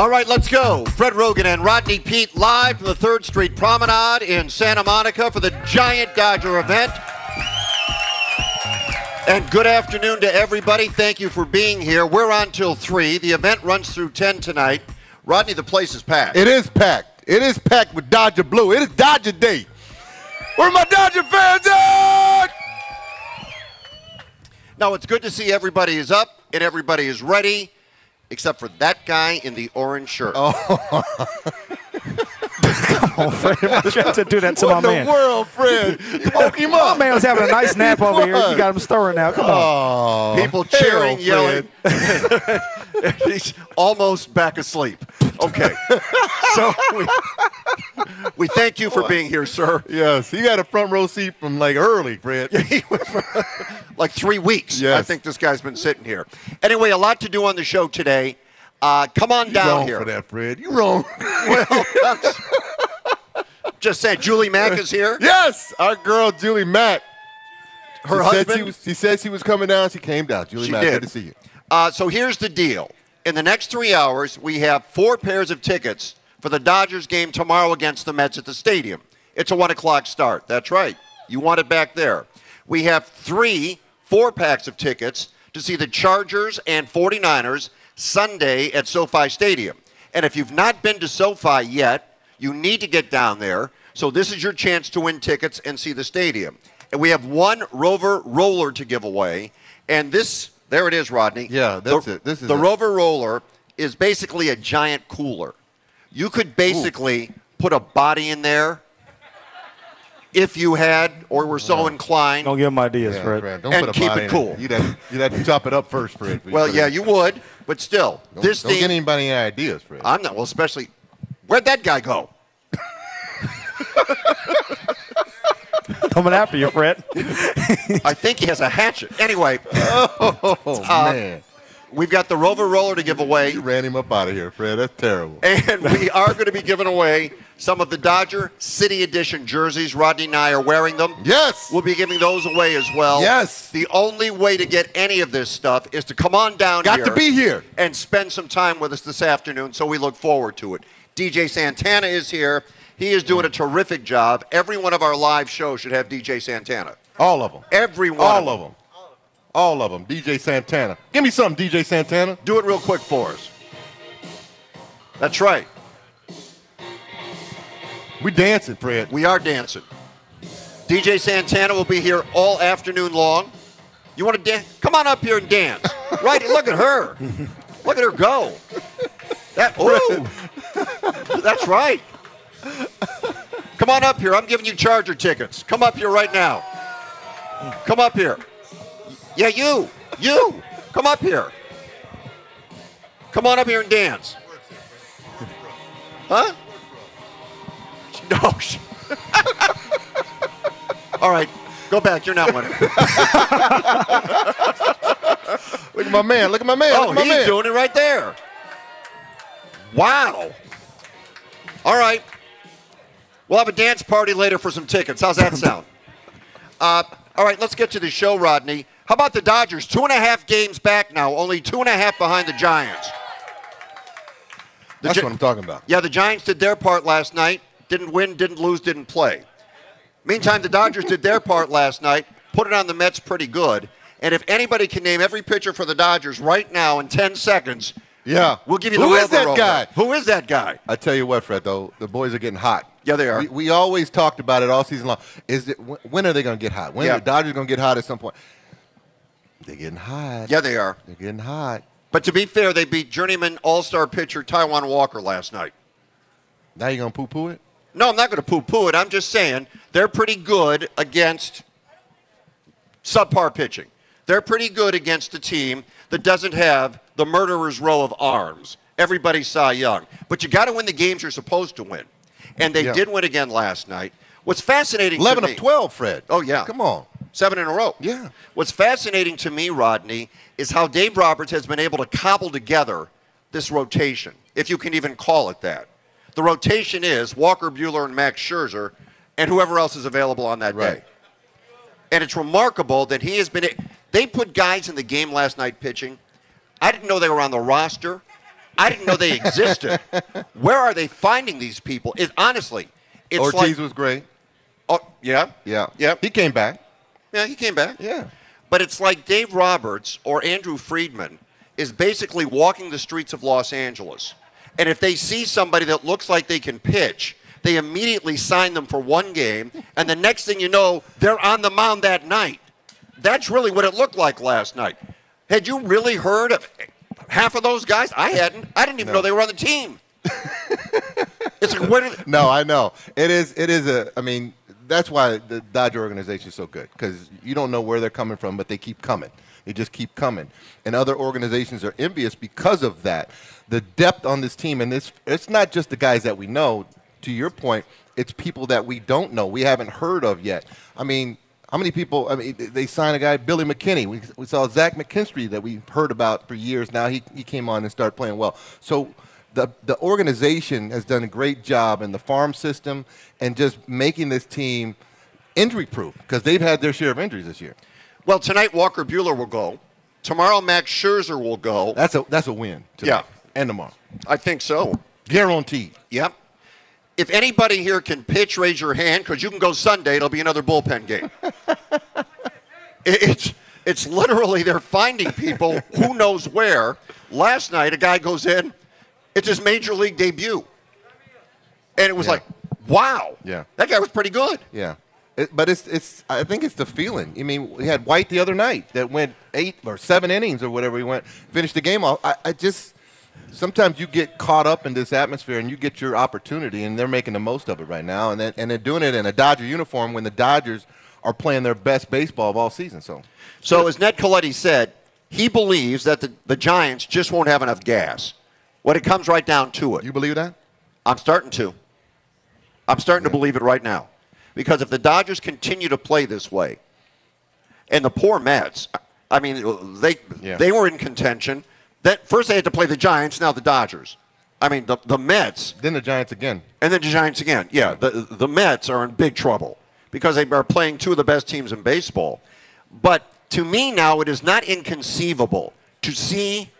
All right, let's go. Fred Roggin and Rodney Peete live from the 3rd Street Promenade in Santa Monica for the Giant Dodger event. And good afternoon to everybody. Thank you for being here. We're on till 3. The event runs through 10 tonight. Rodney, the place is packed. It is packed. It is packed with Dodger Blue. It is Dodger Day. Where are my Dodger fans at? Now, it's good to see everybody is up and everybody is ready, except for that guy in the orange shirt. Oh, Oh, Fred, why you have to do that to what my in the world, Fred? You woke him My man was having a nice nap over here. You got him stirring now. Come on. Oh, People cheering, Fred. yelling. He's almost back asleep. Okay. so we, we thank you for being here, sir. Yes, he got a front row seat from like early, Fred. like three weeks. Yes. I think this guy's been sitting here. Anyway, a lot to do on the show today. Uh, come on You down wrong here. for that, Fred. You're wrong. Well, that's- just saying, Julie Mack is here. yes, our girl Julie Mack. Her she Said husband. she, was, she said she was coming down. She came down. Julie She Mack, did. good to see you. Uh, so here's the deal. In the next three hours, we have four pairs of tickets for the Dodgers game tomorrow against the Mets at the stadium. It's a one o'clock start. That's right. You want it back there. We have three four packs of tickets to see the Chargers and 49ers Sunday at SoFi Stadium. And if you've not been to SoFi yet, you need to get down there. So this is your chance to win tickets and see the stadium. And we have one Rover roller to give away. And this, there it is, Rodney. Yeah, that's The- it. This is the it. Rover roller is basically a giant cooler. You could basically put a body in there if you had or were so inclined. Don't give him ideas, Yeah, Fred. Fred, don't And put a keep body it in cool. You'd have, you'd have to chop it up first, Fred. Well, yeah, it- you would, but still, Don't, this don't thing. get anybody any ideas, Fred. I'm not. Well, especially where'd that guy go? Coming after you, Fred. I think he has a hatchet. Anyway, oh, uh, man. we've got the Rover roller to give away. You ran him up out of here, Fred. That's terrible. And we are going to be giving away some of the Dodger City Edition jerseys. Rodney and I are wearing them. Yes. We'll be giving those away as well. Yes. The only way to get any of this stuff is to come on down Got here. to be here. And spend some time with us this afternoon, so we look forward to it. DJ Santana is here. He is doing a terrific job. Every one of our live shows should have DJ Santana. All of them. Every one All of them. All of them. DJ Santana. Give me something, DJ Santana. Do it real quick for us. That's right. We're dancing, Fred. We are dancing. DJ Santana will be here all afternoon long. You want to dance? Come on up here and dance. right? Look at her. Look at her go. That ooh. That's right. Come on up here. I'm giving you Charger tickets. Come up here right now. Come up here. Yeah, you. You. Come up here. Come on up here and dance. Huh? No. All right, go back. You're not winning. Look at my man. Look at my man. oh, Look at my he's man. doing it right there. Wow. All right. We'll have a dance party later for some tickets. How's that sound? Uh, all right, let's get to the show, Rodney. How about the Dodgers? Two and a half games back now, only two and a half behind the Giants. The That's Gi- what I'm talking about. Yeah, the Giants did their part last night. Didn't win, didn't lose, didn't play. Meantime, the Dodgers did their part last night, put it on the Mets pretty good. And if anybody can name every pitcher for the Dodgers right now in 10 seconds, Yeah. we'll give you Who the is Rover that guy? Who is that guy? I tell you what, Fred. Though the boys are getting hot. Yeah, they are. We, we always talked about it all season long. Is it when, are they going to get hot? When Yeah. are the Dodgers going to get hot at some point? They're getting hot. Yeah, they are. They're getting hot. But to be fair, they beat journeyman all-star pitcher Taijuan Walker last night. Now you're going to poo-poo it? No, I'm not going to poo-poo it. I'm just saying they're pretty good against subpar pitching. They're pretty good against a team that doesn't have the murderer's row of arms. everybody saw Young. But you got to win the games you're supposed to win. And they Yeah. did win again last night. What's fascinating 11 to me, of 12, Fred. Oh, yeah. Come on. Seven in a row. Yeah. What's fascinating to me, Rodney, is how Dave Roberts has been able to cobble together this rotation, if you can even call it that. The rotation is Walker Buehler and Max Scherzer, and whoever else is available on that Right. day. And it's remarkable that he has been. They put guys in the game last night pitching. I didn't know they were on the roster. I didn't know they existed. Where are they finding these people? It honestly, it's Ortiz like, was great. oh yeah, Yeah. yeah, He came back. yeah. He came back. Yeah. But it's like Dave Roberts or Andrew Friedman is basically walking the streets of Los Angeles. And if they see somebody that looks like they can pitch, they immediately sign them for one game. And the next thing you know, they're on the mound that night. That's really what it looked like last night. Had you really heard of half of those guys? I hadn't. I didn't even know they were on the team. it's like, what No, I know. It is. It is a. I mean, that's why the Dodger organization is so good because you don't know where they're coming from, but they keep coming. They just keep coming, and other organizations are envious because of that. The depth on this team, and this it's not just the guys that we know. To your point, it's people that we don't know, we haven't heard of yet. I mean. How many people? I mean, they signed a guy, Billy McKinney. We, we saw Zach McKinstry that we heard about for years. Now he, he came on and started playing well. So the the organization has done a great job in the farm system and just making this team injury proof because they've had their share of injuries this year. Well, tonight Walker Buehler will go. Tomorrow Max Scherzer will go. That's a that's a win. today Yeah. and tomorrow, I think so. guaranteed. Yep. If anybody here can pitch, raise your hand because you can go Sunday. It'll be another bullpen game. It's it's literally they're finding people who knows where. Last night, a guy goes in. It's his major league debut, and it was Yeah. like, wow, Yeah. that guy was pretty good. Yeah. It, but it's it's I think it's the feeling. I mean, we had White the other night that went eight or seven innings or whatever he went, finished the game off. I, I just sometimes you get caught up in this atmosphere and you get your opportunity, and they're making the most of it right now, and then, and they're doing it in a Dodger uniform when the Dodgers are playing their best baseball of all season. So So as Ned Colletti said, he believes that the, the Giants just won't have enough gas. When it comes right down to it, you believe that? I'm starting to. I'm starting to believe it right now. Because if the Dodgers continue to play this way, and the poor Mets, I mean, they Yeah. they were in contention. That first they had to play the Giants, now the Dodgers. I mean, the the Mets Then the Giants again. and then the Giants again. Yeah, the the Mets are in big trouble because they are playing two of the best teams in baseball. But to me now, it is not inconceivable to see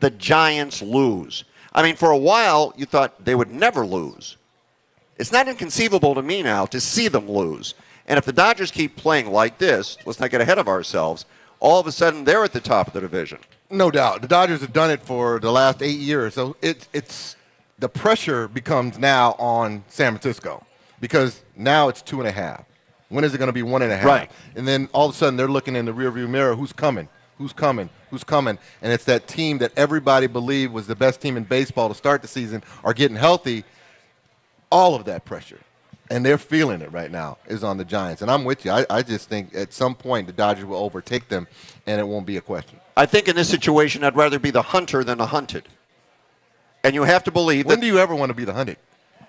the Giants lose. I mean, for a while you thought they would never lose. It's not inconceivable to me now to see them lose. And if the Dodgers keep playing like this, let's not get ahead of ourselves. All of a sudden, they're at the top of the division. No doubt. The Dodgers have done it for the last eight years. So it, it's the pressure becomes now on San Francisco because now it's two and a half. When is it going to be one and a half? Right. And then all of a sudden they're looking in the rearview mirror. Who's coming? Who's coming? Who's coming? And it's that team that everybody believed was the best team in baseball to start the season are getting healthy. All of that pressure. And they're feeling it right now is on the Giants. And I'm with you. I, I just think at some point the Dodgers will overtake them and it won't be a question. I think in this situation, I'd rather be the hunter than the hunted. And you have to believe When that do you ever want to be the hunted?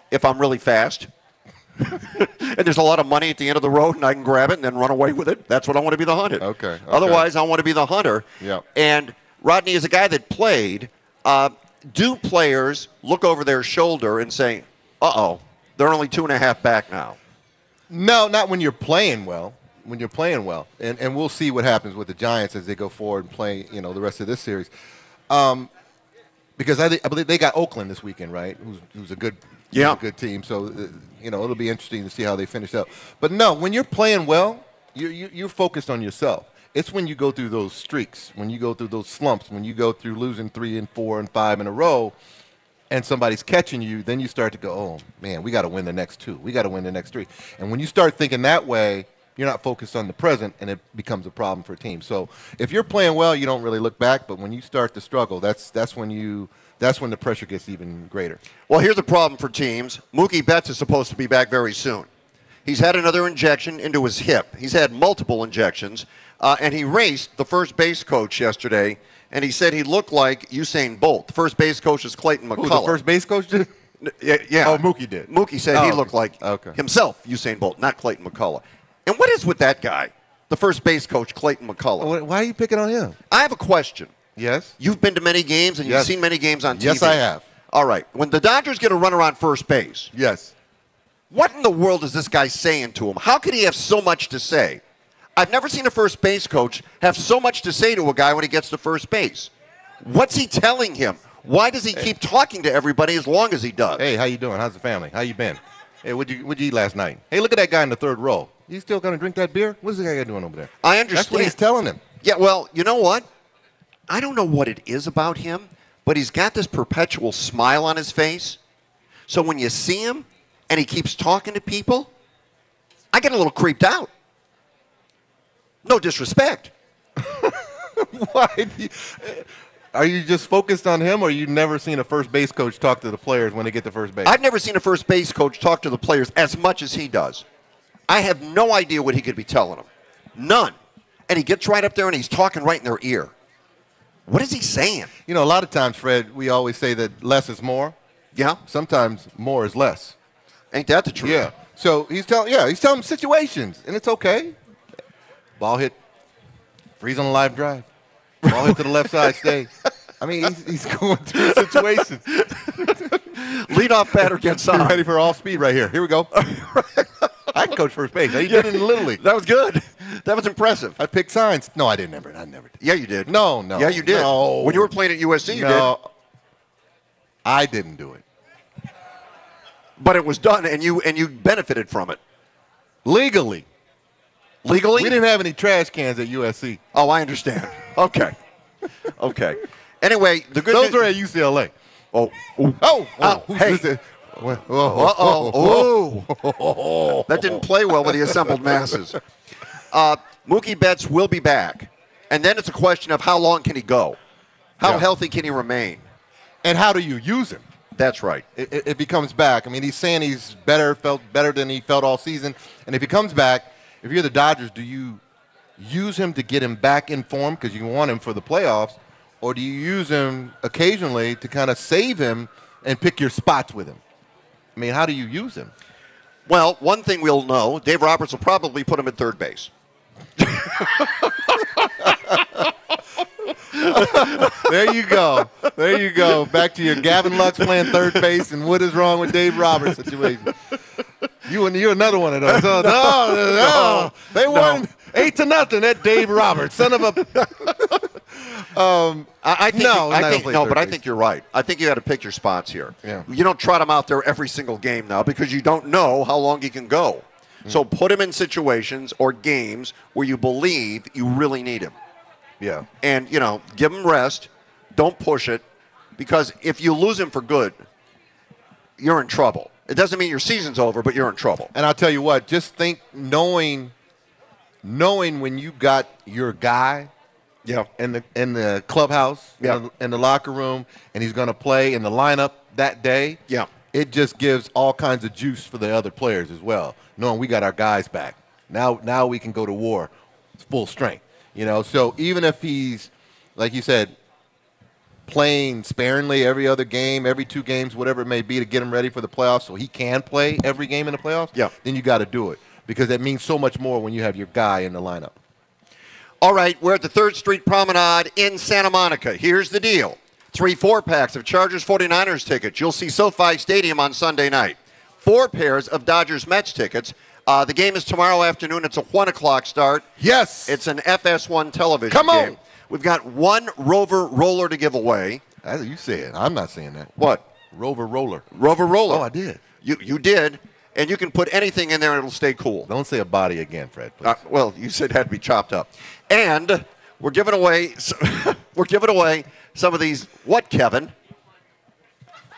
if I'm really fast and there's a lot of money at the end of the road and I can grab it and then run away with it, that's what I want to be the hunted. Okay, okay. Otherwise, I want to be the hunter. Yeah. And Rodney is a guy that played. Uh, do players look over their shoulder and say, uh oh, they're only two and a half back now? No, not when you're playing well. When you're playing well, and and we'll see what happens with the Giants as they go forward and play, you know, the rest of this series. Um, because I, I believe they got Oakland this weekend, right? Who's, who's a good, Yeah. a good team. So uh, you know, it'll be interesting to see how they finish up. But no, when you're playing well, you're you- you're focused on yourself. It's when you go through those streaks, when you go through those slumps, when you go through losing three and four and five in a row, and somebody's catching you, then you start to go, oh man, we got to win the next two. We got to win the next three. And when you start thinking that way, you're not focused on the present, and it becomes a problem for a team. So if you're playing well, you don't really look back. But when you start to struggle, that's that's when you that's when the pressure gets even greater. Well, here's the problem for teams. Mookie Betts is supposed to be back very soon. He's had another injection into his hip. He's had multiple injections, uh, and he raced the first base coach yesterday and he said he looked like Usain Bolt. The first base coach is Clayton McCullough. the first base coach did? Yeah, yeah. Oh, Mookie did. Mookie said Oh, he looked like Okay. himself, Usain Bolt, not Clayton McCullough. And what is with that guy, the first base coach, Clayton McCullough? Why are you picking on him? I have a question. Yes. You've been to many games and you've seen many games on TV. Yes, I have. All right. When the Dodgers get a runner on first base, Yes. what in the world is this guy saying to him? How could he have so much to say? I've never seen a first base coach have so much to say to a guy when he gets to first base. What's he telling him? Why does he keep talking to everybody as long as he does? Hey, how you doing? How's the family? How you been? Hey, what'd you, what'd you eat last night? Hey, look at that guy in the third row. You still gonna drink that beer? What's the guy doing over there? I understand. That's what he's telling him. Yeah, well, you know what? I don't know what it is about him, but he's got this perpetual smile on his face. So when you see him and he keeps talking to people, I get a little creeped out. No disrespect. Why? you- uh, are you just focused on him, or you never seen a first base coach talk to the players when they get to first base? I've never seen a first base coach talk to the players as much as he does. I have no idea what he could be telling them. None. And he gets right up there and he's talking right in their ear. What is he saying? you know, a lot of times, Fred, we always say that less is more. Yeah? Sometimes more is less. Ain't that the truth? Yeah. So he's telling, yeah, he's telling them situations, and it's okay. Ball hit, freeze on a live drive. Ball hit to the left side, stay. I mean, he's, he's going through situations. Leadoff batter gets Get on. ready for all speed right here. Here we go. I can coach first base. He did it in Little League. That was good. That was impressive. I picked signs. No, I didn't never. I never did. Yeah, you did. No, no. Yeah, you did. No. When you were playing at USC, you no, I didn't do it. But it was done, and you and you benefited from it Legally. legally. We didn't have any trash cans at USC. Oh, I understand. Okay. Okay. Anyway, the good Those news- are at UCLA. Oh, oh. Oh, oh, Oh, who's hey. Uh oh. Oh. That didn't play well with the assembled masses. Uh, Mookie Betts will be back, and then it's a question of how long can he go? How Yeah. healthy can he remain? And how do you use him? That's right. If, if he comes back, I mean, he's saying he's better, felt better than he felt all season. And if he comes back, if you're the Dodgers, do you use him to get him back in form because you want him for the playoffs, or do you use him occasionally to kind of save him and pick your spots with him? I mean, how do you use him? Well, one thing we'll know: Dave Roberts will probably put him at third base. There you go. There you go. Back to your Gavin Lux playing third base and what is wrong with Dave Roberts situation. You and you're another one of those. Oh, no, no, no. They won eight to nothing at Dave Roberts, son of a. I, I think No, you- I think no, but I think you're right. I think you got to pick your spots here. Yeah. You don't trot him out there every single game now because you don't know how long he can go. Hmm. So put him in situations or games where you believe you really need him, Yeah. and you know, give him rest. Don't push it, because if you lose him for good, you're in trouble. It doesn't mean your season's over, but you're in trouble. And I'll tell you what, just think knowing knowing when you got your guy Yeah. in the in the clubhouse, Yeah. in, the, in the locker room, and he's going to play in the lineup that day. Yeah. It just gives all kinds of juice for the other players as well, knowing we got our guys back. Now now we can go to war full strength. You know, so even if he's like you said playing sparingly every other game, every two games, whatever it may be to get him ready for the playoffs so he can play every game in the playoffs, Yeah. then you got to do it because that means so much more when you have your guy in the lineup. All right, we're at the 3rd Street Promenade in Santa Monica. Here's the deal three four packs of Chargers 49ers tickets. You'll see SoFi Stadium on Sunday night. Four pairs of Dodgers Mets tickets. Uh, the game is tomorrow afternoon. It's a 1 o'clock start. Yes. It's an FS1 television Come on. game. We've got one Rover roller to give away. As you said. I'm not saying that. What? Rover roller. Rover roller. Oh, I did. You, you did, and you can put anything in there and it'll stay cool. Don't say a body again, Fred. Please. Uh, well, you said it had to be chopped up, and we're giving away we're giving away some of these. What, Kevin?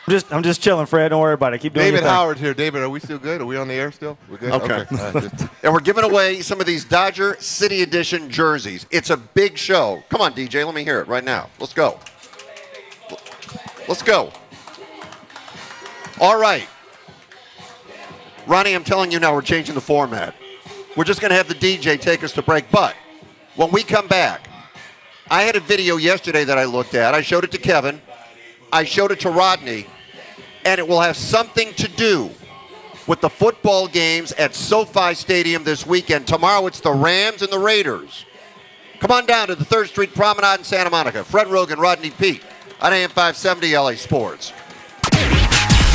I'm just, I'm just chilling, Fred. Don't worry about it. Keep doing David your. Howard here. David, are we still good? Are we on the air still? We're good. Okay. All right, just- And we're giving away some of these Dodger City Edition jerseys. It's a big show. Come on, DJ, let me hear it right now. Let's go. Let's go. All right. Ronnie, I'm telling you now, we're changing the format. We're just going to have the DJ take us to break. But when we come back, I had a video yesterday that I looked at. I showed it to Kevin. I showed it to Rodney, and it will have something to do with the football games at SoFi Stadium this weekend. Tomorrow it's the Rams and the Raiders. Come on down to the 3rd Street Promenade in Santa Monica. Fred Roggin, Rodney Peete on AM 570 LA Sports.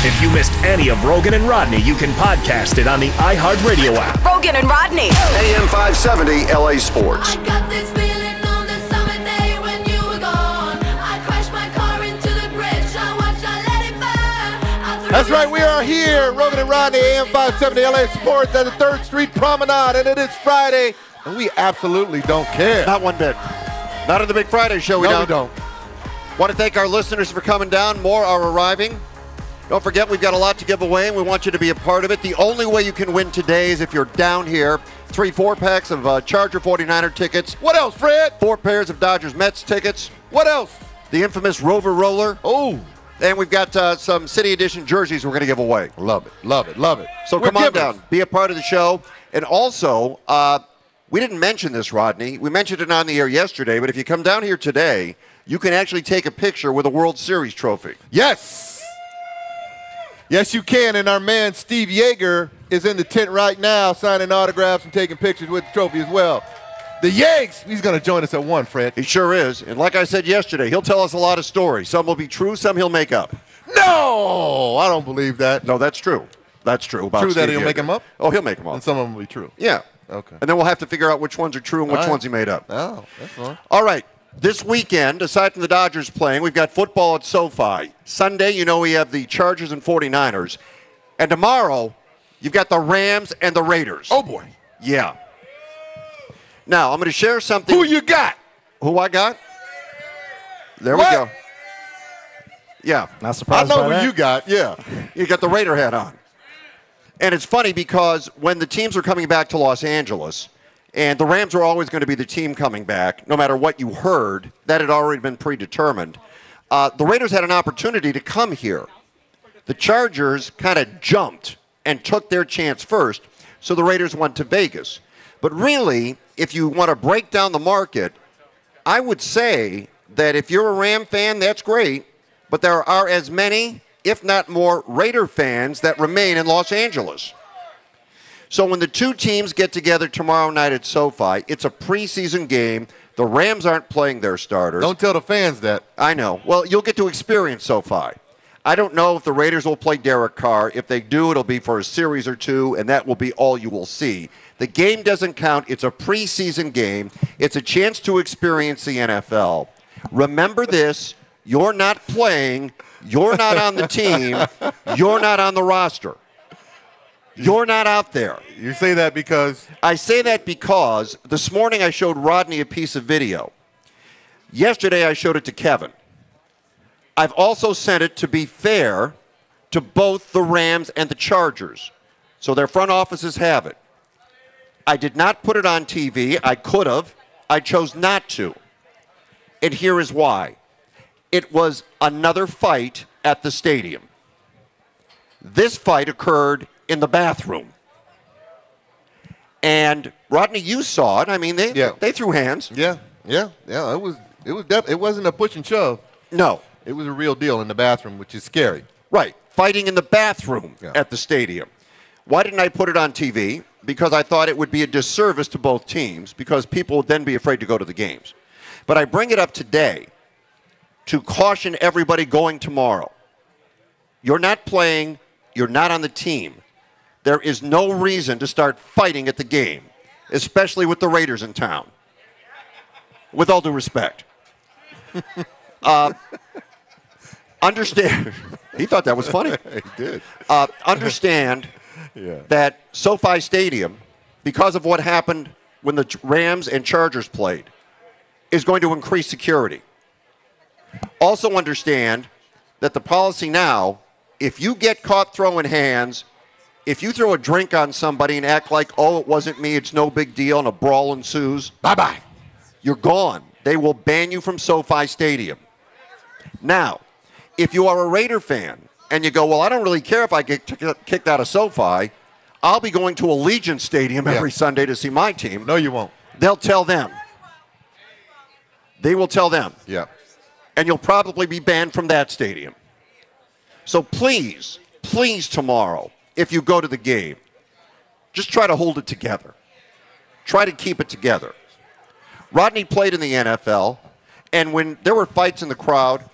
If you missed any of Roggin and Rodney, you can podcast it on the iHeartRadio app. Roggin and Rodney. AM 570 LA Sports. I got this feeling on the summer day when you were gone. I crashed my car into the bridge. I watched, I let it burn. I threw That's right. We are here, Roggin and Rodney, AM 570 LA Sports at the 3rd Street Promenade, and it is Friday, and we absolutely don't care. Not one bit. Not on the Big Friday show. We no, don't. we don't. Want to thank our listeners for coming down. More are arriving. Don't forget, we've got a lot to give away, and we want you to be a part of it. The only way you can win today is if you're down here. Three four packs of uh, Charger 49er tickets, What else, Fred? four pairs of Dodgers Mets tickets, What else? the infamous Rover Roller, Oh, and we've got uh, some City Edition jerseys we're going to give away. love it, love it, love it. So We're come on givers. down, be a part of the show. And also, uh, we didn't mention this, Rodney. We mentioned it on the air yesterday, but if you come down here today, you can actually take a picture with a World Series trophy. Yes. Yes, you can. And our man Steve Yeager is in the tent right now signing autographs and taking pictures with the trophy as well. The Yanks, he's going to join us at 1, Fred. He sure is. And like I said yesterday, he'll tell us a lot of stories. Some will be true, some he'll make up. No, I don't believe that. No, that's true. That's true. About True that he'll make them up? Oh, he'll make them up. And some of them will be true. yeah. Okay. And then we'll have to figure out which ones are true and which right. ones he made up. Oh, that's fine. All right. This weekend, aside from the Dodgers playing, we've got football at SoFi. Sunday, you know, we have the Chargers and 49ers. And tomorrow, you've got the Rams and the Raiders. Oh, boy. Yeah. Now, I'm going to share something. Who you got? Who I got? There What? we go. Yeah. Not surprised. I know by who that. you got. Yeah. You got the Raider hat on. And it's funny because when the teams are coming back to Los Angeles, and the Rams were always going to be the team coming back, no matter what you heard, that had already been predetermined. Uh, the Raiders had an opportunity to come here. The Chargers kind of jumped and took their chance first, so the Raiders went to Vegas. But really, if you want to break down the market, I would say that if you're a Ram fan, that's great, but there are as many, if not more, Raider fans that remain in Los Angeles. So when the two teams get together tomorrow night at SoFi, it's a preseason game. The Rams aren't playing their starters. Don't tell the fans that. I know. Well, you'll get to experience SoFi. I don't know if the Raiders will play Derek Carr. If they do, it'll be for a series or two, and that will be all you will see. The game doesn't count. It's a preseason game. It's a chance to experience the NFL. Remember this you're not playing, you're not on the team, you're not on the roster. You're not out there. You say that because I say that because this morning I showed Rodney a piece of video. Yesterday I showed it to Kevin. I've also sent it to be fair to both the Rams and the Chargers. So their front offices have it. I did not put it on TV. I could have. I chose not to. And here is why it was another fight at the stadium. This fight occurred in the bathroom. And Rodney, you saw it. I mean, they Yeah. they threw hands. yeah, yeah, yeah. It was it was def- it wasn't a push and shove. No, It was a real deal in the bathroom, which is scary. right, fighting in the bathroom Yeah. at the stadium. Why didn't I put it on TV? Because I thought it would be a disservice to both teams because people would then be afraid to go to the games. But I bring it up today to caution everybody going tomorrow. You're not playing, you're not on the team. There is no reason to start fighting at the game, especially with the Raiders in town. With all due respect. Uh, understand. he thought that was funny. He did. Uh, understand that SoFi Stadium, because of what happened when the Rams and Chargers played, is going to increase security. Also, understand that the policy now, if you get caught throwing hands, if you throw a drink on somebody and act like, oh, it wasn't me, it's no big deal, and a brawl ensues, Bye bye. you're gone. They will ban you from SoFi Stadium. Now, if you are a Raider fan and you go, well, I don't really care if I get kicked out of SoFi, I'll be going to Allegiant Stadium Yeah. every Sunday to see my team. No, you won't. They'll tell them. they will tell them. Yeah. And you'll probably be banned from that stadium. So please, please tomorrow, if you go to the game, just try to hold it together. Try to keep it together. Rodney played in the NFL, and when there were fights in the crowd,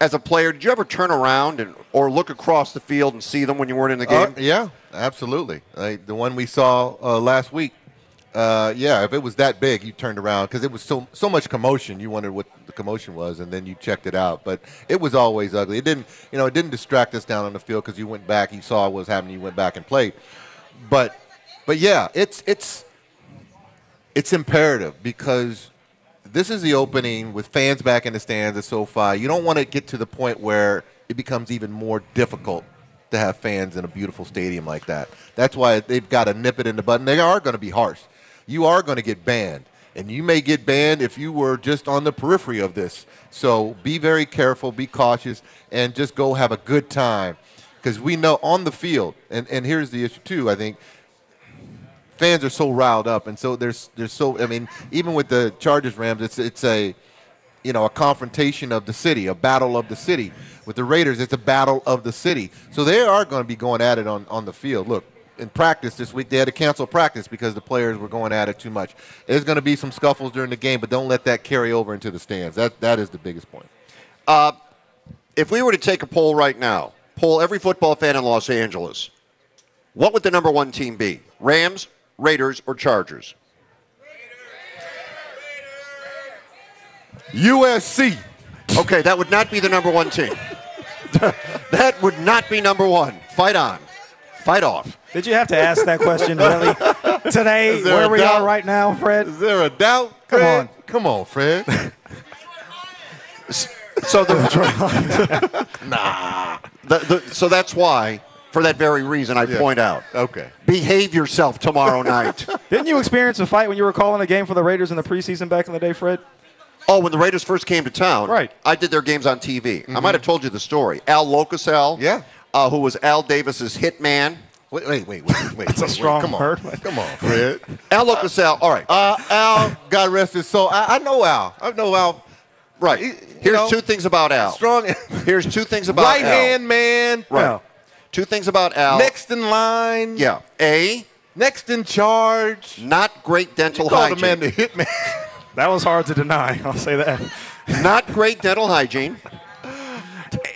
as a player, did you ever turn around and or look across the field and see them when you weren't in the Uh, game? yeah, absolutely. Like the one we saw uh, last week. Uh, yeah, if it was that big, you turned around because it was so so much commotion. You wondered what the commotion was, and then you checked it out. But it was always ugly. It didn't, you know, it didn't distract us down on the field because you went back, you saw what was happening, you went back and played. But, but yeah, it's it's it's imperative because this is the opening with fans back in the stands at SoFi. You don't want to get to the point where it becomes even more difficult to have fans in a beautiful stadium like that. That's why they've got to nip it in the bud. And They are going to be harsh. You are going to get banned. And you may get banned if you were just on the periphery of this. So be very careful, be cautious, and just go have a good time. Because we know on the field, and, and here's the issue too, I think, fans are so riled up, and so there's there's so I mean, even with the Chargers Rams, it's it's a you know a confrontation of the city, a battle of the city. With the Raiders, it's a battle of the city. So they are going to be going at it on on the field. Look. In practice this week, they had to cancel practice because the players were going at it too much. There's going to be some scuffles during the game, but don't let that carry over into the stands. That that is the biggest point. Uh, if we were to take a poll right now, poll every football fan in Los Angeles, what would the number one team be? Rams, Raiders, or Chargers? USC. Okay, that would not be the number one team. that would not be number one. Fight on. Fight off. Did you have to ask that question, really? Today, where we doubt? are right now, Fred? Is there a doubt? Come Fred? on. come on, Fred. So the, the, the so that's why, for that very reason, I Yeah. point out. okay. Behave yourself tomorrow night. Didn't you experience a fight when you were calling a game for the Raiders in the preseason back in the day, Fred? Oh, when the Raiders first came to town, Right. I did their games on TV. I might have told you the story. Al LoCasale, Mm-hmm. Yeah. Uh, who was Al Davis's hitman. Wait, wait, wait, wait, wait. It's a wait, strong come on. word. Come on, Fred. Al LoCasale. All right, Uh, Al, God rest his soul. I, I know Al. I know Al. right. you Here's know, two things about Al. Strong. Here's two things about right Al. hand man. Right. Yeah. Two things about Al. Next in line. Yeah. A. Next in charge. Not great dental You called hygiene. the man the hitman. That was hard to deny. I'll say that. Not great dental hygiene.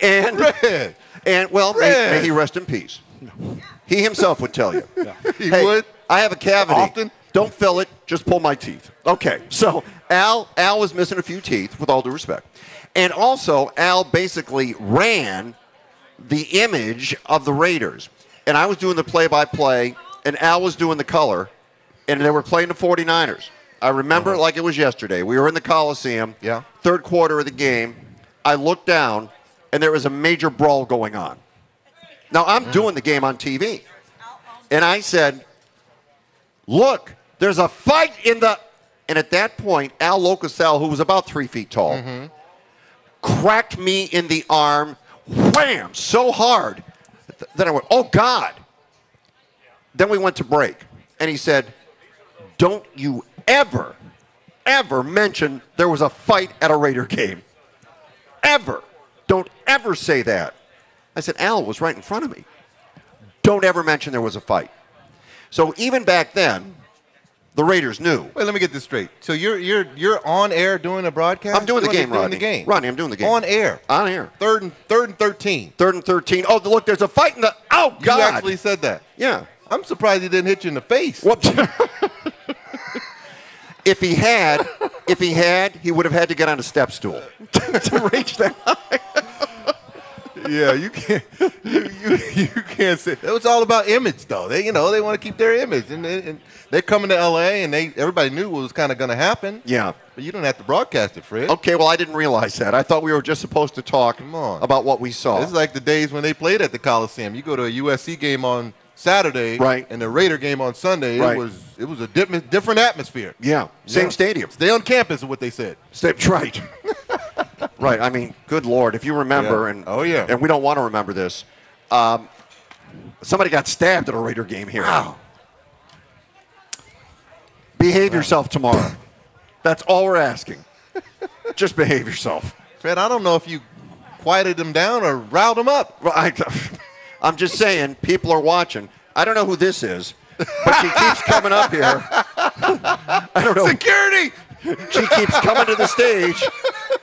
And Fred. And well, may, may he rest in peace. He himself would tell you. He Hey, would. I have a cavity. Often? Don't fill it. Just pull my teeth. Okay. So Al Al was missing a few teeth, with all due respect, and also Al basically ran the image of the Raiders, and I was doing the play-by-play, and Al was doing the color, and they were playing the 49ers. I remember it uh-huh. like it was yesterday. We were in the Coliseum. Yeah. Third quarter of the game. I looked down, and there was a major brawl going on. Now I'm doing the game on TV. And I said, Look, there's a fight in the. And at that point, Al LoCasale, who was about three feet tall, mm-hmm. cracked me in the arm, wham, so hard. Th- Then I went, Oh, God. Then we went to break. And he said, Don't you ever, ever mention there was a fight at a Raider game. Ever. Don't ever say that. I said, Al was right in front of me. Don't ever mention there was a fight. So even back then, the Raiders knew. Wait, let me get this straight. So you're you're you're on air doing a broadcast? I'm doing the game, doing Rodney. the game. Rodney, I'm doing the game. On air. On air. Third and third and thirteen. Third and 13. Oh, look, there's a fight in the. Oh, God. You actually said that. Yeah. I'm surprised he didn't hit you in the face. Whoops. if he had, if he had, he would have had to get on a step stool to reach that. High. yeah, you can't. You, you, you can't say it was all about image, though. They, you know, they want to keep their image, and, they, and they're coming to L.A. and they everybody knew what was kind of going to happen. Yeah. but you don't have to broadcast it, Fred. Okay, well, I didn't realize that. I thought we were just supposed to talk Come on. about what we saw. This is like the days when they played at the Coliseum. You go to a USC game on Saturday, Right. and the Raider game on Sunday. Right. It was it was a dip, different atmosphere. yeah, same Yeah. stadium. Stay on campus is what they said. Step right. right. I mean, good lord, if you remember, Yeah. and Oh, yeah. and we don't want to remember this. Um, somebody got stabbed at a Raider game here. Wow. Behave yourself tomorrow. That's all we're asking. Just behave yourself. Fred, I don't know if you quieted them down or riled them up. Well, I, I'm just saying, people are watching. I don't know who this is, but she keeps coming up here. I don't know. Security! She keeps coming to the stage.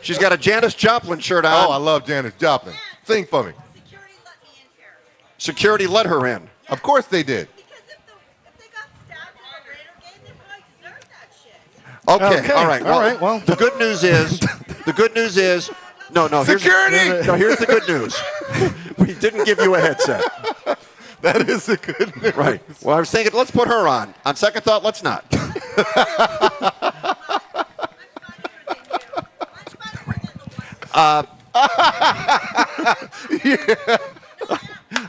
She's got a Janis Joplin shirt on. Oh, I love Janis Joplin. Sing for me. Security let me in here. Security let her in. Of course they did. Because if, the, if they got stabbed in the Raider game, they probably deserved that shit. Okay, Okay, all right. all right, well. the good news is, the good news is, no, no. Here's the Security! no, here's the good news. We didn't give you a headset. That is a good news. Right. Well, I was thinking, let's put her on. On second thought, let's not.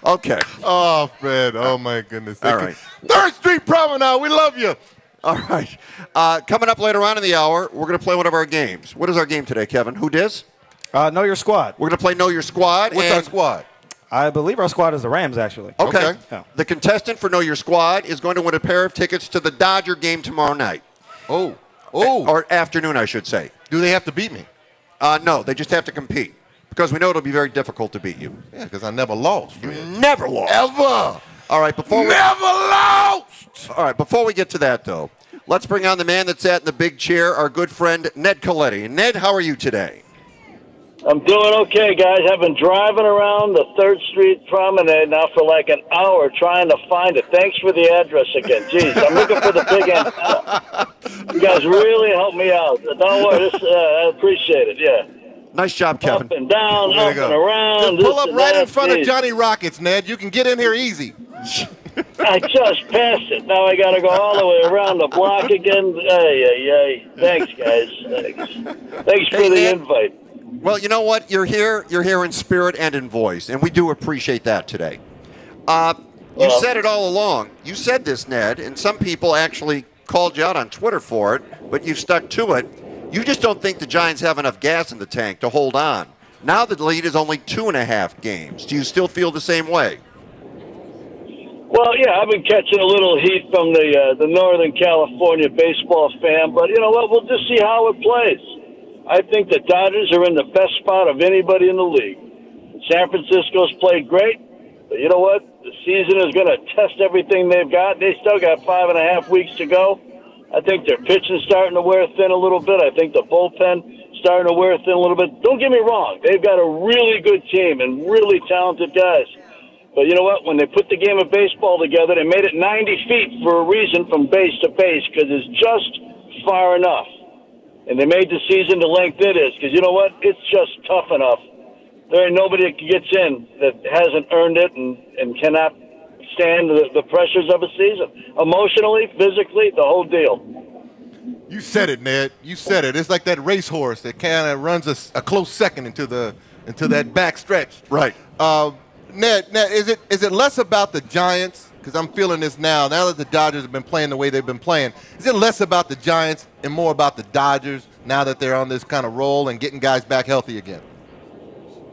Okay. Oh, Fred. Oh, my goodness. They All could- right. Third Street Promenade. We love you. All right. Uh, coming up later on in the hour, we're going to play one of our games. What is our game today, Kevin? Who dis? Uh, know your squad. We're going to play Know Your Squad. What's and- our squad? I believe our squad is the Rams, actually. Okay. Okay. Yeah. The contestant for Know Your Squad is going to win a pair of tickets to the Dodger game tomorrow night. Oh. Oh. Or afternoon, I should say. do they have to beat me? Uh, no, they just have to compete because we know it'll be very difficult to beat you. Yeah, because I never lost. Fred. Never lost. Ever. All right, before we, Never lost. all right, before we get to that though, let's bring on the man that sat in the big chair, our good friend Ned Colletti. Ned, how are you today? I'm doing okay, guys. I've been driving around the Third Street Promenade now for like an hour trying to find it. Thanks for the address again. Jeez, I'm looking for the big end. You guys really helped me out. Don't worry, this, uh, I appreciate it. Yeah, Nice job, Kevin. up and down, There up and around. Just pull up right in front of Johnny Rockets, Ned. You can get in here easy. I just passed it. Now I got to go all the way around the block again. Hey, hey, hey. Thanks, guys. Thanks. Thanks for Hey, the Ned. invite. Well, you know what? You're here. You're here in spirit and in voice, and we do appreciate that today. Uh, you Well- said it all along. You said this, Ned, and some people actually called you out on Twitter for it, but you've stuck to it. You just don't think the Giants have enough gas in the tank to hold on. Now the lead is only two and a half games. Do you still feel the same way? Well, yeah, I've been catching a little heat from the uh, the Northern California baseball fan, but you know what? We'll just see how it plays. I think the Dodgers are in the best spot of anybody in the league. San Francisco's played great, but you know what? The season is going to test everything they've got. They still got five and a half weeks to go. I think their pitching's starting to wear thin a little bit. I think the bullpen starting to wear thin a little bit. Don't get me wrong; they've got a really good team and really talented guys. But you know what? When they put the game of baseball together, they made it 90 feet for a reason from base to base because it's just far enough. And they made the season the length it is because you know what? It's just tough enough. There ain't nobody that gets in that hasn't earned it and, and cannot stand the, the pressures of a season. Emotionally, physically, the whole deal. You said it, Ned. You said it. It's like that racehorse that kind of runs a close second into the into that back stretch. Right. Uh, Ned, Ned, is it is it less about the Giants? Because I'm feeling this now. Now that the Dodgers have been playing the way they've been playing, is it less about the Giants and more about the Dodgers now that they're on this kind of roll and getting guys back healthy again?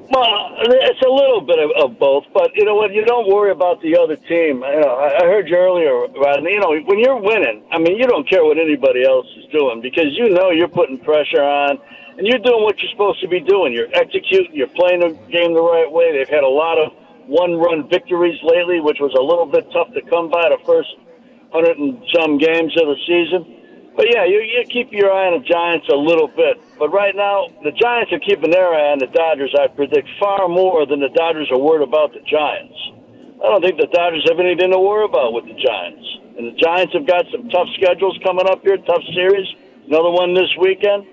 Well, it's a little bit of, of both, but you know what? You don't worry about the other team. You know, I I heard you earlier, Rodney. You know, when you're winning, I mean, you don't care what anybody else is doing because you know you're putting pressure on, and you're doing what you're supposed to be doing. You're executing. You're playing the game the right way. They've had a lot of one-run victories lately, which was a little bit tough to come by the first hundred and some games of the season. But yeah, you, you keep your eye on the Giants a little bit. But right now, the Giants are keeping their eye on the Dodgers. I predict far more than the Dodgers are worried about the Giants. I don't think the Dodgers have anything to worry about with the Giants. And the Giants have got some tough schedules coming up here, tough series. Another one this weekend.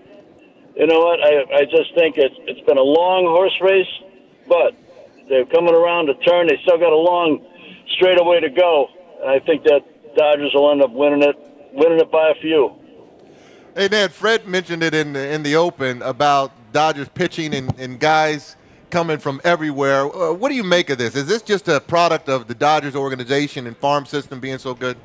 You know what? I, I just think it's, it's been a long horse race, but they're coming around the turn. They still got a long straightaway to go. And I think that Dodgers will end up winning it, winning it by a few. Hey, Ned, Fred mentioned it in the, in the open about Dodgers pitching and, and guys coming from everywhere. Uh, what do you make of this? Is this just a product of the Dodgers organization and farm system being so good?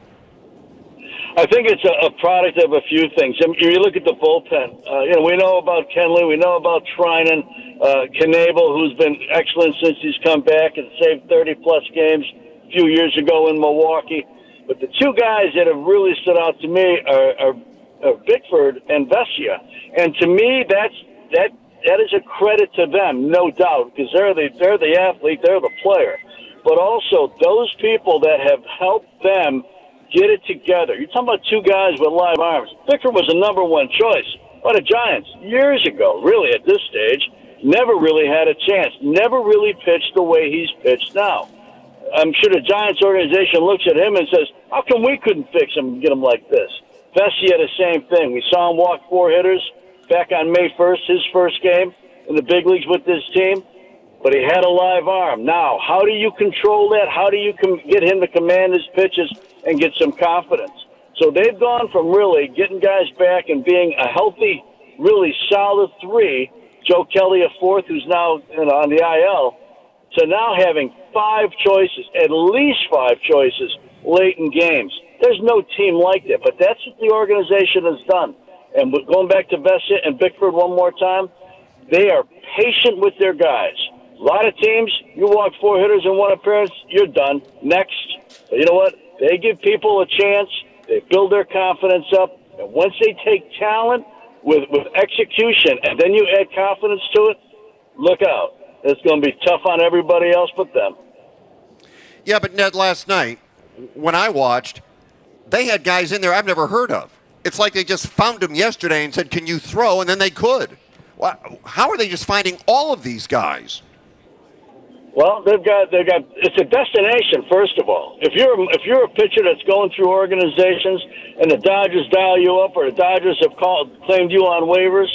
I think it's a, a product of a few things. I mean, you look at the bullpen. Uh, you know, we know about Kenley. We know about Treinen, uh, Knebel, who's been excellent since he's come back and saved 30 plus games a few years ago in Milwaukee. But the two guys that have really stood out to me are, are uh, Bickford and Vesia, and to me, that's that that is a credit to them, no doubt, because they're the they're the athlete, they're the player, but also those people that have helped them get it together. You're talking about two guys with live arms. Bickford was the number one choice. But the Giants years ago, really at this stage, never really had a chance. Never really pitched the way he's pitched now. I'm sure the Giants organization looks at him and says, "How come we couldn't fix him and get him like this?" Vesia, the same thing. We saw him walk four hitters back on May 1st, his first game in the big leagues with this team, but he had a live arm. Now, how do you control that? How do you com- get him to command his pitches and get some confidence? So they've gone from really getting guys back and being a healthy, really solid three. Joe Kelly, a fourth, who's now on the IL, to now having five choices, at least five choices, late in games. There's no team like that, but that's what the organization has done. And going back to Vesia and Bickford one more time, they are patient with their guys. A lot of teams, you walk four hitters in one appearance, you're done. Next. But you know what? They give people a chance. They build their confidence up. And once they take talent with, with execution and then you add confidence to it, look out. It's going to be tough on everybody else but them. Yeah, but Ned, last night when I watched, they had guys in there I've never heard of. It's like they just found them yesterday and said, "Can you throw?" And then they could. How are they just finding all of these guys? Well, they've got they've got it's a destination first of all. If you're if you're a pitcher that's going through organizations and the Dodgers dial you up or the Dodgers have called claimed you on waivers,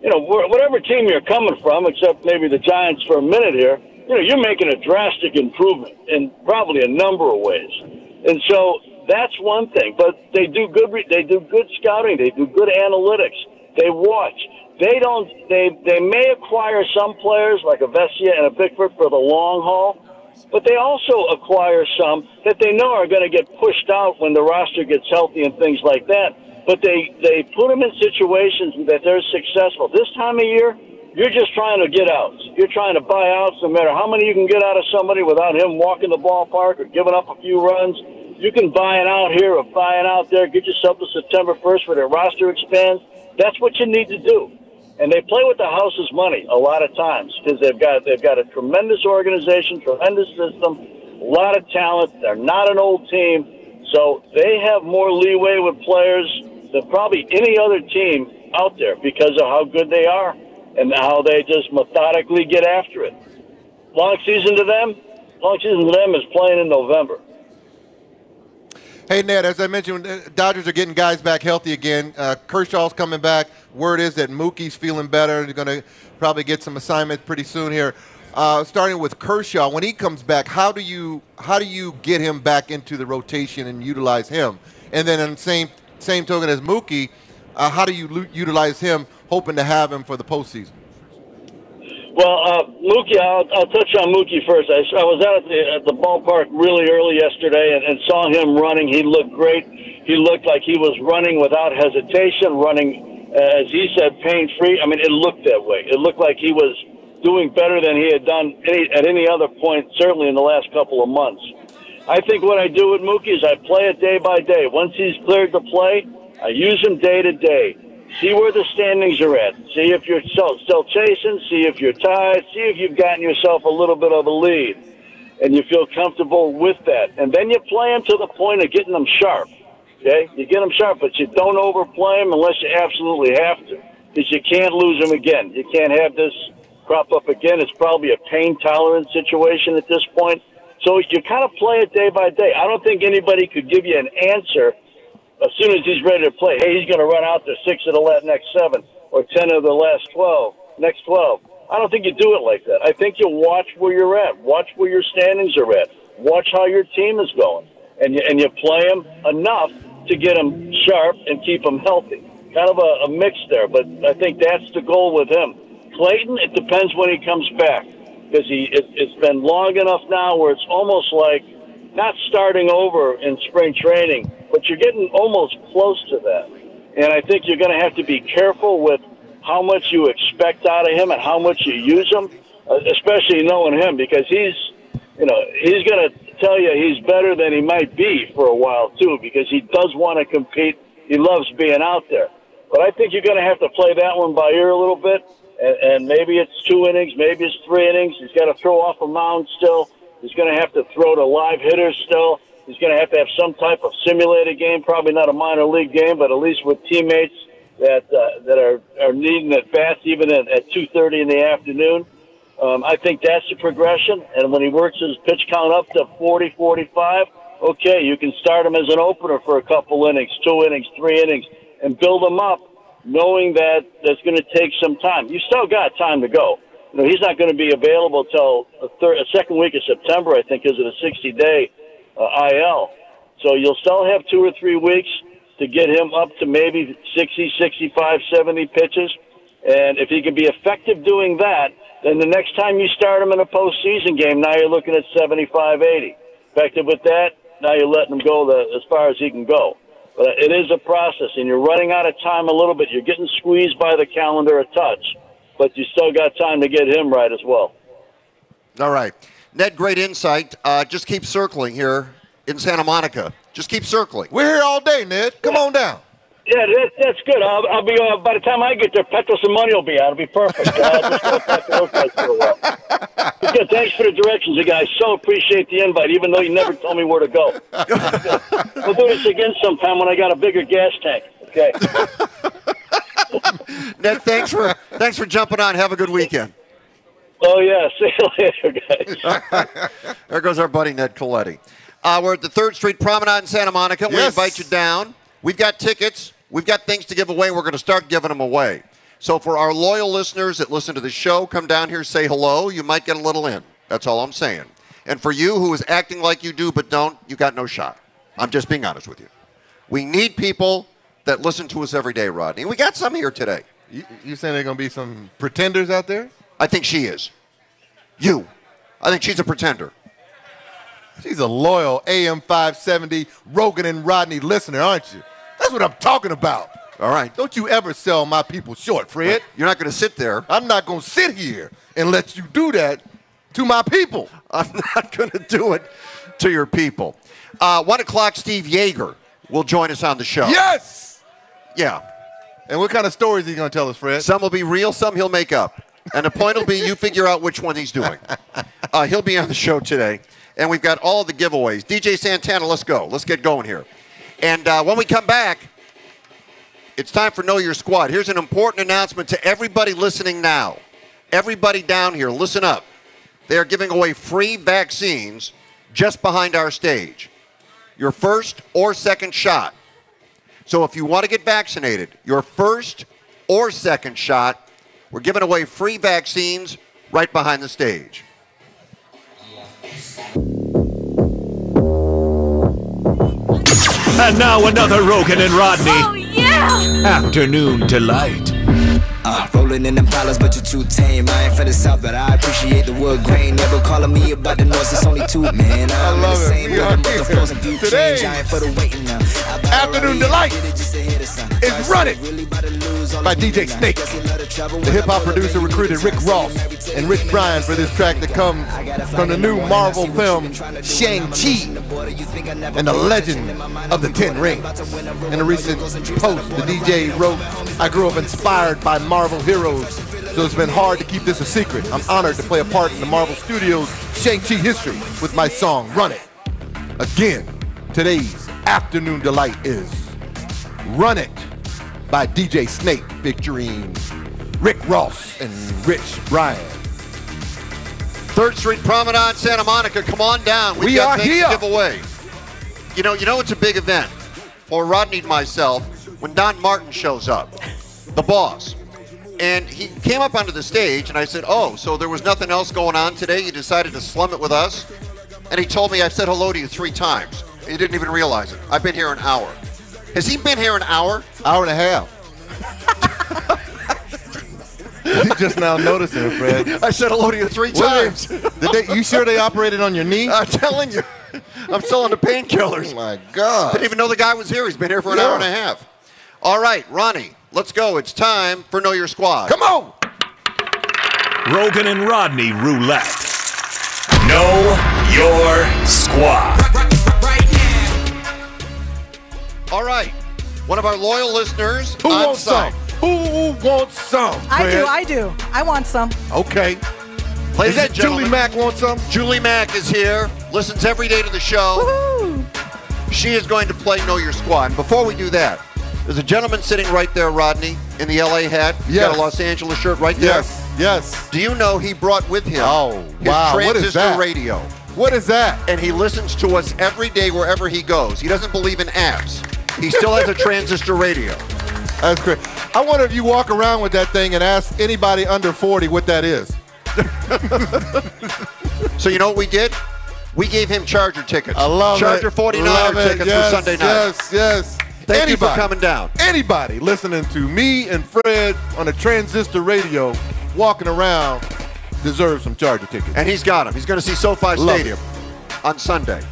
you know whatever team you're coming from, except maybe the Giants for a minute here, you know you're making a drastic improvement in probably a number of ways, and so that's one thing. But they do good they do good scouting, they do good analytics, they watch. They don't. They they may acquire some players like a Vesia and a Bickford for the long haul, but they also acquire some that they know are going to get pushed out when the roster gets healthy and things like that. But they they put them in situations that they're successful. This time of year, you're just trying to get outs. You're trying to buy outs, no matter how many you can get out of somebody without him walking the ballpark or giving up a few runs. You can buy an out here or buy an out there. Get yourself to September 1st where their roster expands. That's what you need to do and they play with the house's money a lot of times because they've got they've got a tremendous organization, tremendous system, a lot of talent. They're not an old team, so they have more leeway with players than probably any other team out there because of how good they are and how they just methodically get after it. Long season to them, long season to them is playing in November. Hey, Ned, as I mentioned, uh, Dodgers are getting guys back healthy again. Uh, Kershaw's coming back. Word is that Mookie's feeling better. He's going to probably get some assignments pretty soon here. Uh, starting with Kershaw, when he comes back, how do you how do you get him back into the rotation and utilize him? And then, on the same same token as Mookie, uh, how do you utilize him, hoping to have him for the postseason? Well, uh, Mookie, I'll, I'll touch on Mookie first. I, I was out at the, at the ballpark really early yesterday and, and saw him running. He looked great. He looked like he was running without hesitation, running, uh, as he said, pain free. I mean, it looked that way. It looked like he was doing better than he had done any, at any other point, certainly in the last couple of months. I think what I do with Mookie is I play it day by day. Once he's cleared to play, I use him day to day. See where the standings are at. See if you're still, still chasing. See if you're tied. See if you've gotten yourself a little bit of a lead, and you feel comfortable with that. And then you play them to the point of getting them sharp. Okay, you get them sharp, but you don't overplay them unless you absolutely have to, because you can't lose them again. You can't have this crop up again. It's probably a pain tolerance situation at this point. So you kind of play it day by day. I don't think anybody could give you an answer as soon as he's ready to play, hey, he's going to run out there six of the last next seven or ten of the last twelve, next twelve. I don't think you do it like that. I think you watch where you're at, watch where your standings are at, watch how your team is going, and you and you play them enough to get them sharp and keep them healthy. Kind of a, a mix there, but I think that's the goal with him. Clayton, it depends when he comes back because he it, it's been long enough now where it's almost like not starting over in spring training, but you're getting almost close to that. And I think you're going to have to be careful with how much you expect out of him and how much you use him, uh, especially knowing him because he's, you know, he's going to tell you he's better than he might be for a while too because he does want to compete he loves being out there. But I think you're going to have to play that one by ear a little bit, and, and maybe it's two innings, maybe it's three innings. He's got to throw off a mound still. He's going to have to throw to live hitters still. He's going to have to have some type of simulated game, probably not a minor league game, but at least with teammates that uh, that are, are needing at bats even at, at 2.30 in the afternoon. Um, I think that's the progression. And when he works his pitch count up to 40, 45, okay, you can start him as an opener for a couple innings, two innings, three innings, and build him up, knowing that that's going to take some time. You still got time to go. You know, he's not going to be available till the second week of September, I think, is it a 60 day uh, IL. So you'll still have two or three weeks to get him up to maybe 60, 65, 70 pitches. And if he can be effective doing that, then the next time you start him in a postseason game, now you're looking at 75, 80. Effective with that, now you're letting him go the, as far as he can go. But it is a process, and you're running out of time a little bit. You're getting squeezed by the calendar a touch, but you still got time to get him right as well. All right. Ned, great insight. Uh, just keep circling here in Santa Monica. Just keep circling. We're here all day, Ned. Come on down. Yeah, that, that's good. I'll, I'll be uh, by the time I get there, Petros and money will be out. It'll be perfect. Uh, just go back to those guys for a while. Good. Thanks for the directions, you guys. So appreciate the invite, even though you never told me where to go. we'll do this again sometime when I got a bigger gas tank. Okay. Ned, thanks for thanks for jumping on. Have a good weekend. Oh yeah. See you later, guys. There goes our buddy Ned Colletti. Uh, we're at the Third Street Promenade in Santa Monica. We invite you down. We've got tickets. We've got things to give away. We're going to start giving them away. So for our loyal listeners that listen to the show, come down here, say hello. You might get a little in. That's all I'm saying. And for you who is acting like you do but don't, you got no shot. I'm just being honest with you. We need people that listen to us every day, Rodney. We got some here today. You, you saying there are going to be some pretenders out there? I think she is. You. I think she's a pretender. She's a loyal AM 570 Roggin and Rodney listener, aren't you? That's what I'm talking about. All right. Don't you ever sell my people short, Fred. You're not going to sit there. I'm not going to sit here and let you do that to my people. I'm not going to do it to your people. Uh, one o'clock, Steve Yeager will join us on the show. Yes! Yeah. And what kind of stories are you going to tell us, Fred? Some will be real, some he'll make up. And the point will be you figure out which one he's doing. Uh, he'll be on the show today. And we've got all the giveaways. DJ Santana, let's go. Let's get going here. And uh, when we come back, it's time for Know Your Squad. Here's an important announcement to everybody listening now. Everybody down here, listen up. They are giving away free vaccines just behind our stage. Your first or second shot. So if you want to get vaccinated, your first or second shot, we're giving away free vaccines right behind the stage. And now another Roggin and Rodney Oh yeah! afternoon delight. Uh, rolling in them dollars, but you're too tame. I ain't for the south, but I appreciate the wood grain. Never calling me about the north, it's only two, man. I'm in love the it. same We are here floors and view today. I ain't for the waiting now. Afternoon Delight is Run It by DJ Snake. The hip hop producer recruited Rick Ross and Rich Brian for this track that comes from the new Marvel film Shang-Chi and the legend of the Ten Rings. In a recent post, the DJ wrote, I grew up inspired by Marvel heroes, so it's been hard to keep this a secret. I'm honored to play a part in the Marvel Studios Shang-Chi history with my song Run It. Again, today's afternoon delight is Run It by DJ Snake featuring Rick Ross and Rich Brian. Third Street Promenade, Santa Monica. Come on down. We've We got are here. to give away. You know, you know it's a big event for Rodney and myself when Don Martin shows up, the boss. And he came up onto the stage, and I said, "Oh, so there was nothing else going on today? You decided to slum it with us?" And he told me I said hello to you three times. He didn't even realize it. I've been here an hour. Has he been here an hour? Hour and a half. you just now noticing it, Fred. I said hello to you three What times. is- Did they, you sure they operated on your knee? I'm telling you, I'm still on the painkillers. Oh my God. Didn't even know the guy was here. He's been here for an Yeah. hour and a half. All right, Ronnie, let's go. It's time for Know Your Squad. Come on. Roggin and Rodney roulette. Know your squad. All right. One of our loyal listeners Who on wants site. some? Who wants some? I do, I do. I want some. Okay. Ladies Is that Julie Mack want some? Julie Mack is here. Listens every day to the show. Woo! She is going to play Know Your Squad. And before we do that, there's a gentleman sitting right there, Rodney, in the LA hat. He's got a Los Angeles shirt right there. Yes. Yes. Do you know he brought with him Oh, his wow. What is transistor that? radio? What is that? And he listens to us every day wherever he goes. He doesn't believe in apps. He still has a transistor radio. That's great. I wonder if you walk around with that thing and ask anybody under 40 what that is. So you know what we did? We gave him Charger tickets. I love Charger it. 49 Love it. tickets yes, for Sunday night. Yes, yes. Thank you for coming down. Anybody listening to me and Fred on a transistor radio walking around deserves some Charger tickets. And he's got him. He's going to see SoFi Love Stadium on Sunday.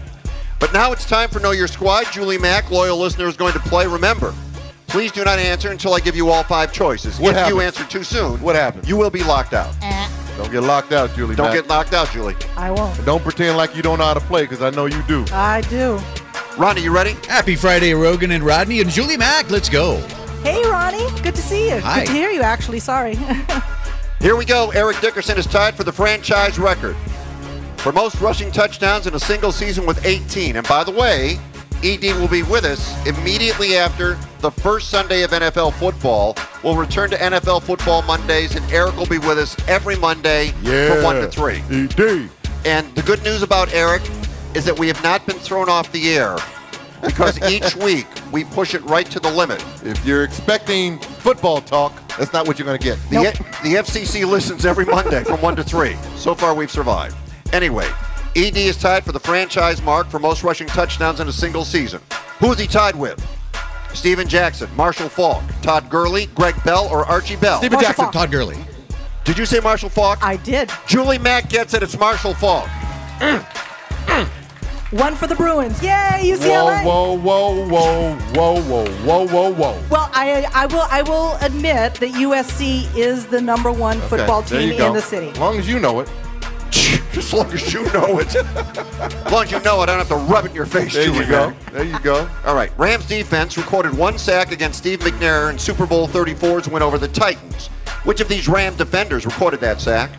But now it's time for Know Your Squad. Julie Mack, loyal listener, is going to play. Remember, please do not answer until I give you all five choices. What if you answer too soon, What happens? you will be locked out. Eh. Don't get locked out, Julie. Don't Mack. get locked out, Julie. I won't. And Don't pretend like you don't know how to play, because I know you do. I do. Ronnie, you ready? Happy Friday, Roggin and Rodney and Julie Mack. Let's go. Hey, Ronnie. Good to see you. Hi. Good to hear you, actually. Sorry. Here we go. Eric Dickerson is tied for the franchise record for most rushing touchdowns in a single season with 18. And by the way, ED will be with us immediately after the first Sunday of NFL football. We'll return to NFL football Mondays, and Eric will be with us every Monday from 1 to 3. ED. And the good news about Eric is that we have not been thrown off the air because each week we push it right to the limit. If you're expecting football talk, that's not what you're going to get. The, the FCC listens every Monday from 1 to 3. So far, we've survived. Anyway, ED is tied for the franchise mark for most rushing touchdowns in a single season. Who is he tied with? Steven Jackson, Marshall Faulk, Todd Gurley, Greg Bell, or Archie Bell? Steven Marshall Jackson, Faulk. Todd Gurley. Did you say Marshall Faulk? I did. Julie Mack gets it. It's Marshall Faulk. One for the Bruins. Yay, Whoa, UCLA. whoa, whoa, whoa, whoa, whoa, whoa, whoa, whoa. Well, I I will I will admit that USC is the number one football Okay, there team you go. in the city. As long as you know it. As long as you know it. as long as you know it, I don't have to rub it in your face, There you go. Mack. There you go. All right. Rams defense recorded one sack against Steve McNair in Super Bowl 34's win over the Titans. Which of these Ram defenders recorded that sack?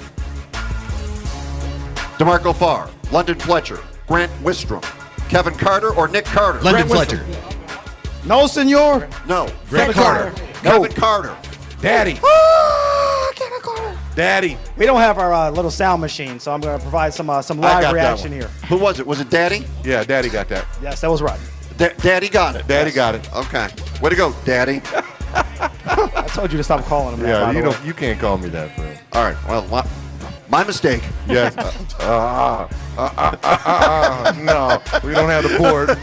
D'Marco Farr, London Fletcher, Grant Wistrom, Kevin Carter, or Nick Carter? London Grant Fletcher. Wistrom. No, senor. No. Grant Kevin Carter. Kevin Carter. Daddy. Daddy. We don't have our uh, little sound machine, so I'm going to provide some uh, some live reaction here. Who was it? Was it Daddy? Yeah, Daddy got that. Yes, that was right. Da- Daddy got it. Daddy got it. Okay. Way to go, Daddy. I told you to stop calling him that. Yeah, by you the way. don't. You can't call me that, Fred. All right. Well, my, my mistake. Yes. Uh, uh, uh, uh, uh, uh, no, we don't have the board.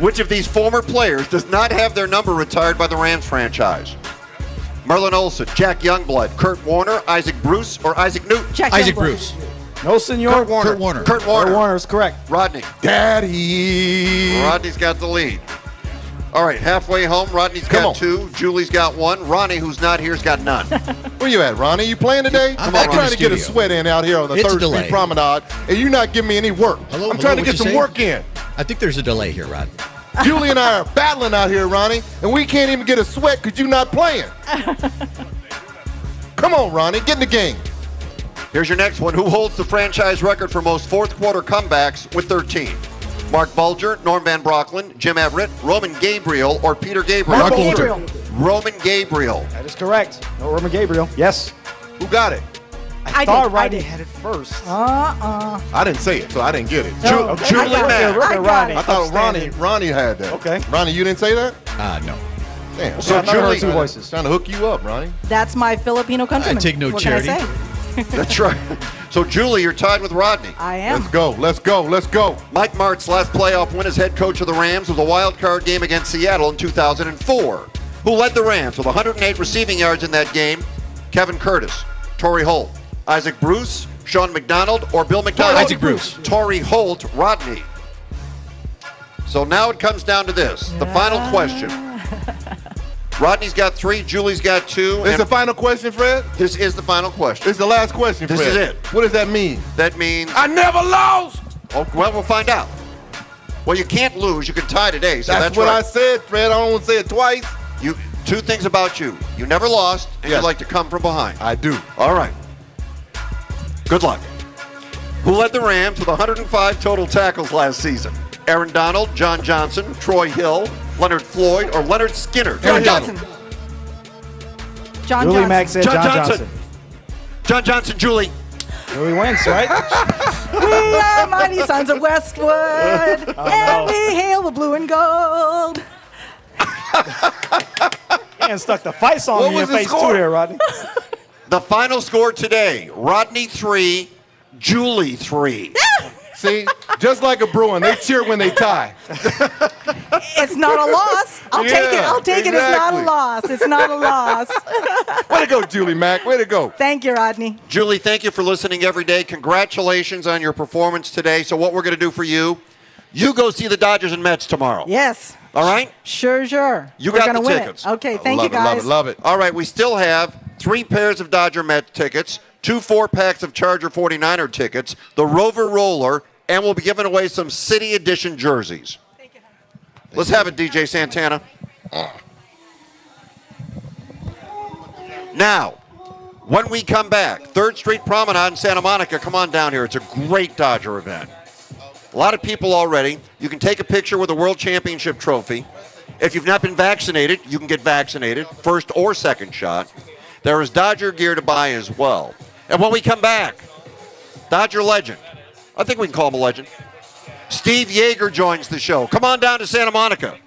Which of these former players does not have their number retired by the Rams franchise? Merlin Olsen, Jack Youngblood, Kurt Warner, Isaac Bruce, or Isaac Newton? Jack Isaac Youngblood. Bruce. No, senor. Kurt Warner. Kurt Warner. Kurt Warner. Kurt Warner is correct. Rodney. Daddy. Rodney's got the lead. All right, halfway home, Rodney's Come got on. two. Julie's got one. Ronnie, who's not here, has got none. Where you at, Ronnie? You playing today? I'm I'm trying to get a sweat in out here on the It's a Third delay. Street Promenade, and you're not giving me any work. Hello, I'm hello, trying to get some say? work in. I think there's a delay here, Rod. Julie and I are battling out here, Ronnie, and we can't even get a sweat because you're not playing. Come on, Ronnie, get in the game. Here's your next one. Who holds the franchise record for most fourth quarter comebacks with 13? Marc Bulger, Norm Van Brocklin, Jim Everett, Roman Gabriel, or Peter Gabriel? Marc Bulger. Gabriel. Roman Gabriel. That is correct. No, Roman Gabriel. Yes. Who got it? I thought did, Rodney did. had it first. Uh-uh. I didn't say it, so I didn't get it. No, Ju- I Julie got it. Mack. I got I thought Ronnie Ronnie had that. Okay. Ronnie, you didn't say that? Uh, no. Damn. So Yeah, I've heard Julie, two voices. Trying to hook you up, Ronnie. That's my Filipino countryman. take no what charity. Can I, say? that's right. So Julie, you're tied with Rodney. I am. Let's go. Let's go. Let's go. Mike Martz last playoff win as head coach of the Rams was a wild card game against Seattle in 2004. Who led the Rams with 108 receiving yards in that game? Kevin Curtis, Torry Holt, Isaac Bruce, Shaun McDonald, or Bill McDonald? Isaac Bruce. Torry Holt, Rodney. So now it comes down to this the final question. Rodney's got three, Julie's got two. It's the final question, Fred? this is the final question. It's the last question, Fred. This is it. What does that mean? That means. I never lost. Oh, well, we'll find out. Well, you can't lose. You can tie today. So That's, that's, what right. I said, Fred. I don't want to say it twice. You two things about you. You never lost, and Yes. you like to come from behind. I do. All right. Good luck. Who led the Rams with 105 total tackles last season? Aaron Donald, John Johnson, Troy Hill, Leonard Floyd, or Leonard Skinner? John John Johnson. John Julie Johnson. Mack said John John, Johnson. Johnson. John Johnson, Julie. Julie wins, right? We are mighty sons of Westwood, and no. we hail the blue and gold. and stuck the fight song What in your face score? too there, Rodney. The final score today Rodney 3, Julie 3. See, just like a Bruin, they cheer when they tie. It's not a loss. I'll take it. I'll take it. It's not a loss. It's not a loss. Way to go, Julie Mack. Way to go. Thank you, Rodney. Julie, thank you for listening every day. Congratulations on your performance today. So, what we're going to do for you, you go see the Dodgers and Mets tomorrow. Yes. All right? Sure, sure. You We're got gonna the win tickets. It. Okay, thank love you it, love it, love it. All right, we still have three pairs of Dodger Met tickets, two four packs of Charger 49er tickets, the Rover Roller, and we'll be giving away some City Edition jerseys. Let's have it, DJ Santana. Now, when we come back, 3rd Street Promenade in Santa Monica, come on down here. It's a great Dodger event. A lot of people already. You can take a picture with a World Championship trophy. If you've not been vaccinated, you can get vaccinated, first or second shot. There is Dodger gear to buy as well. And when we come back, Dodger legend. I think we can call him a legend. Steve Yeager joins the show. Come on down to Santa Monica.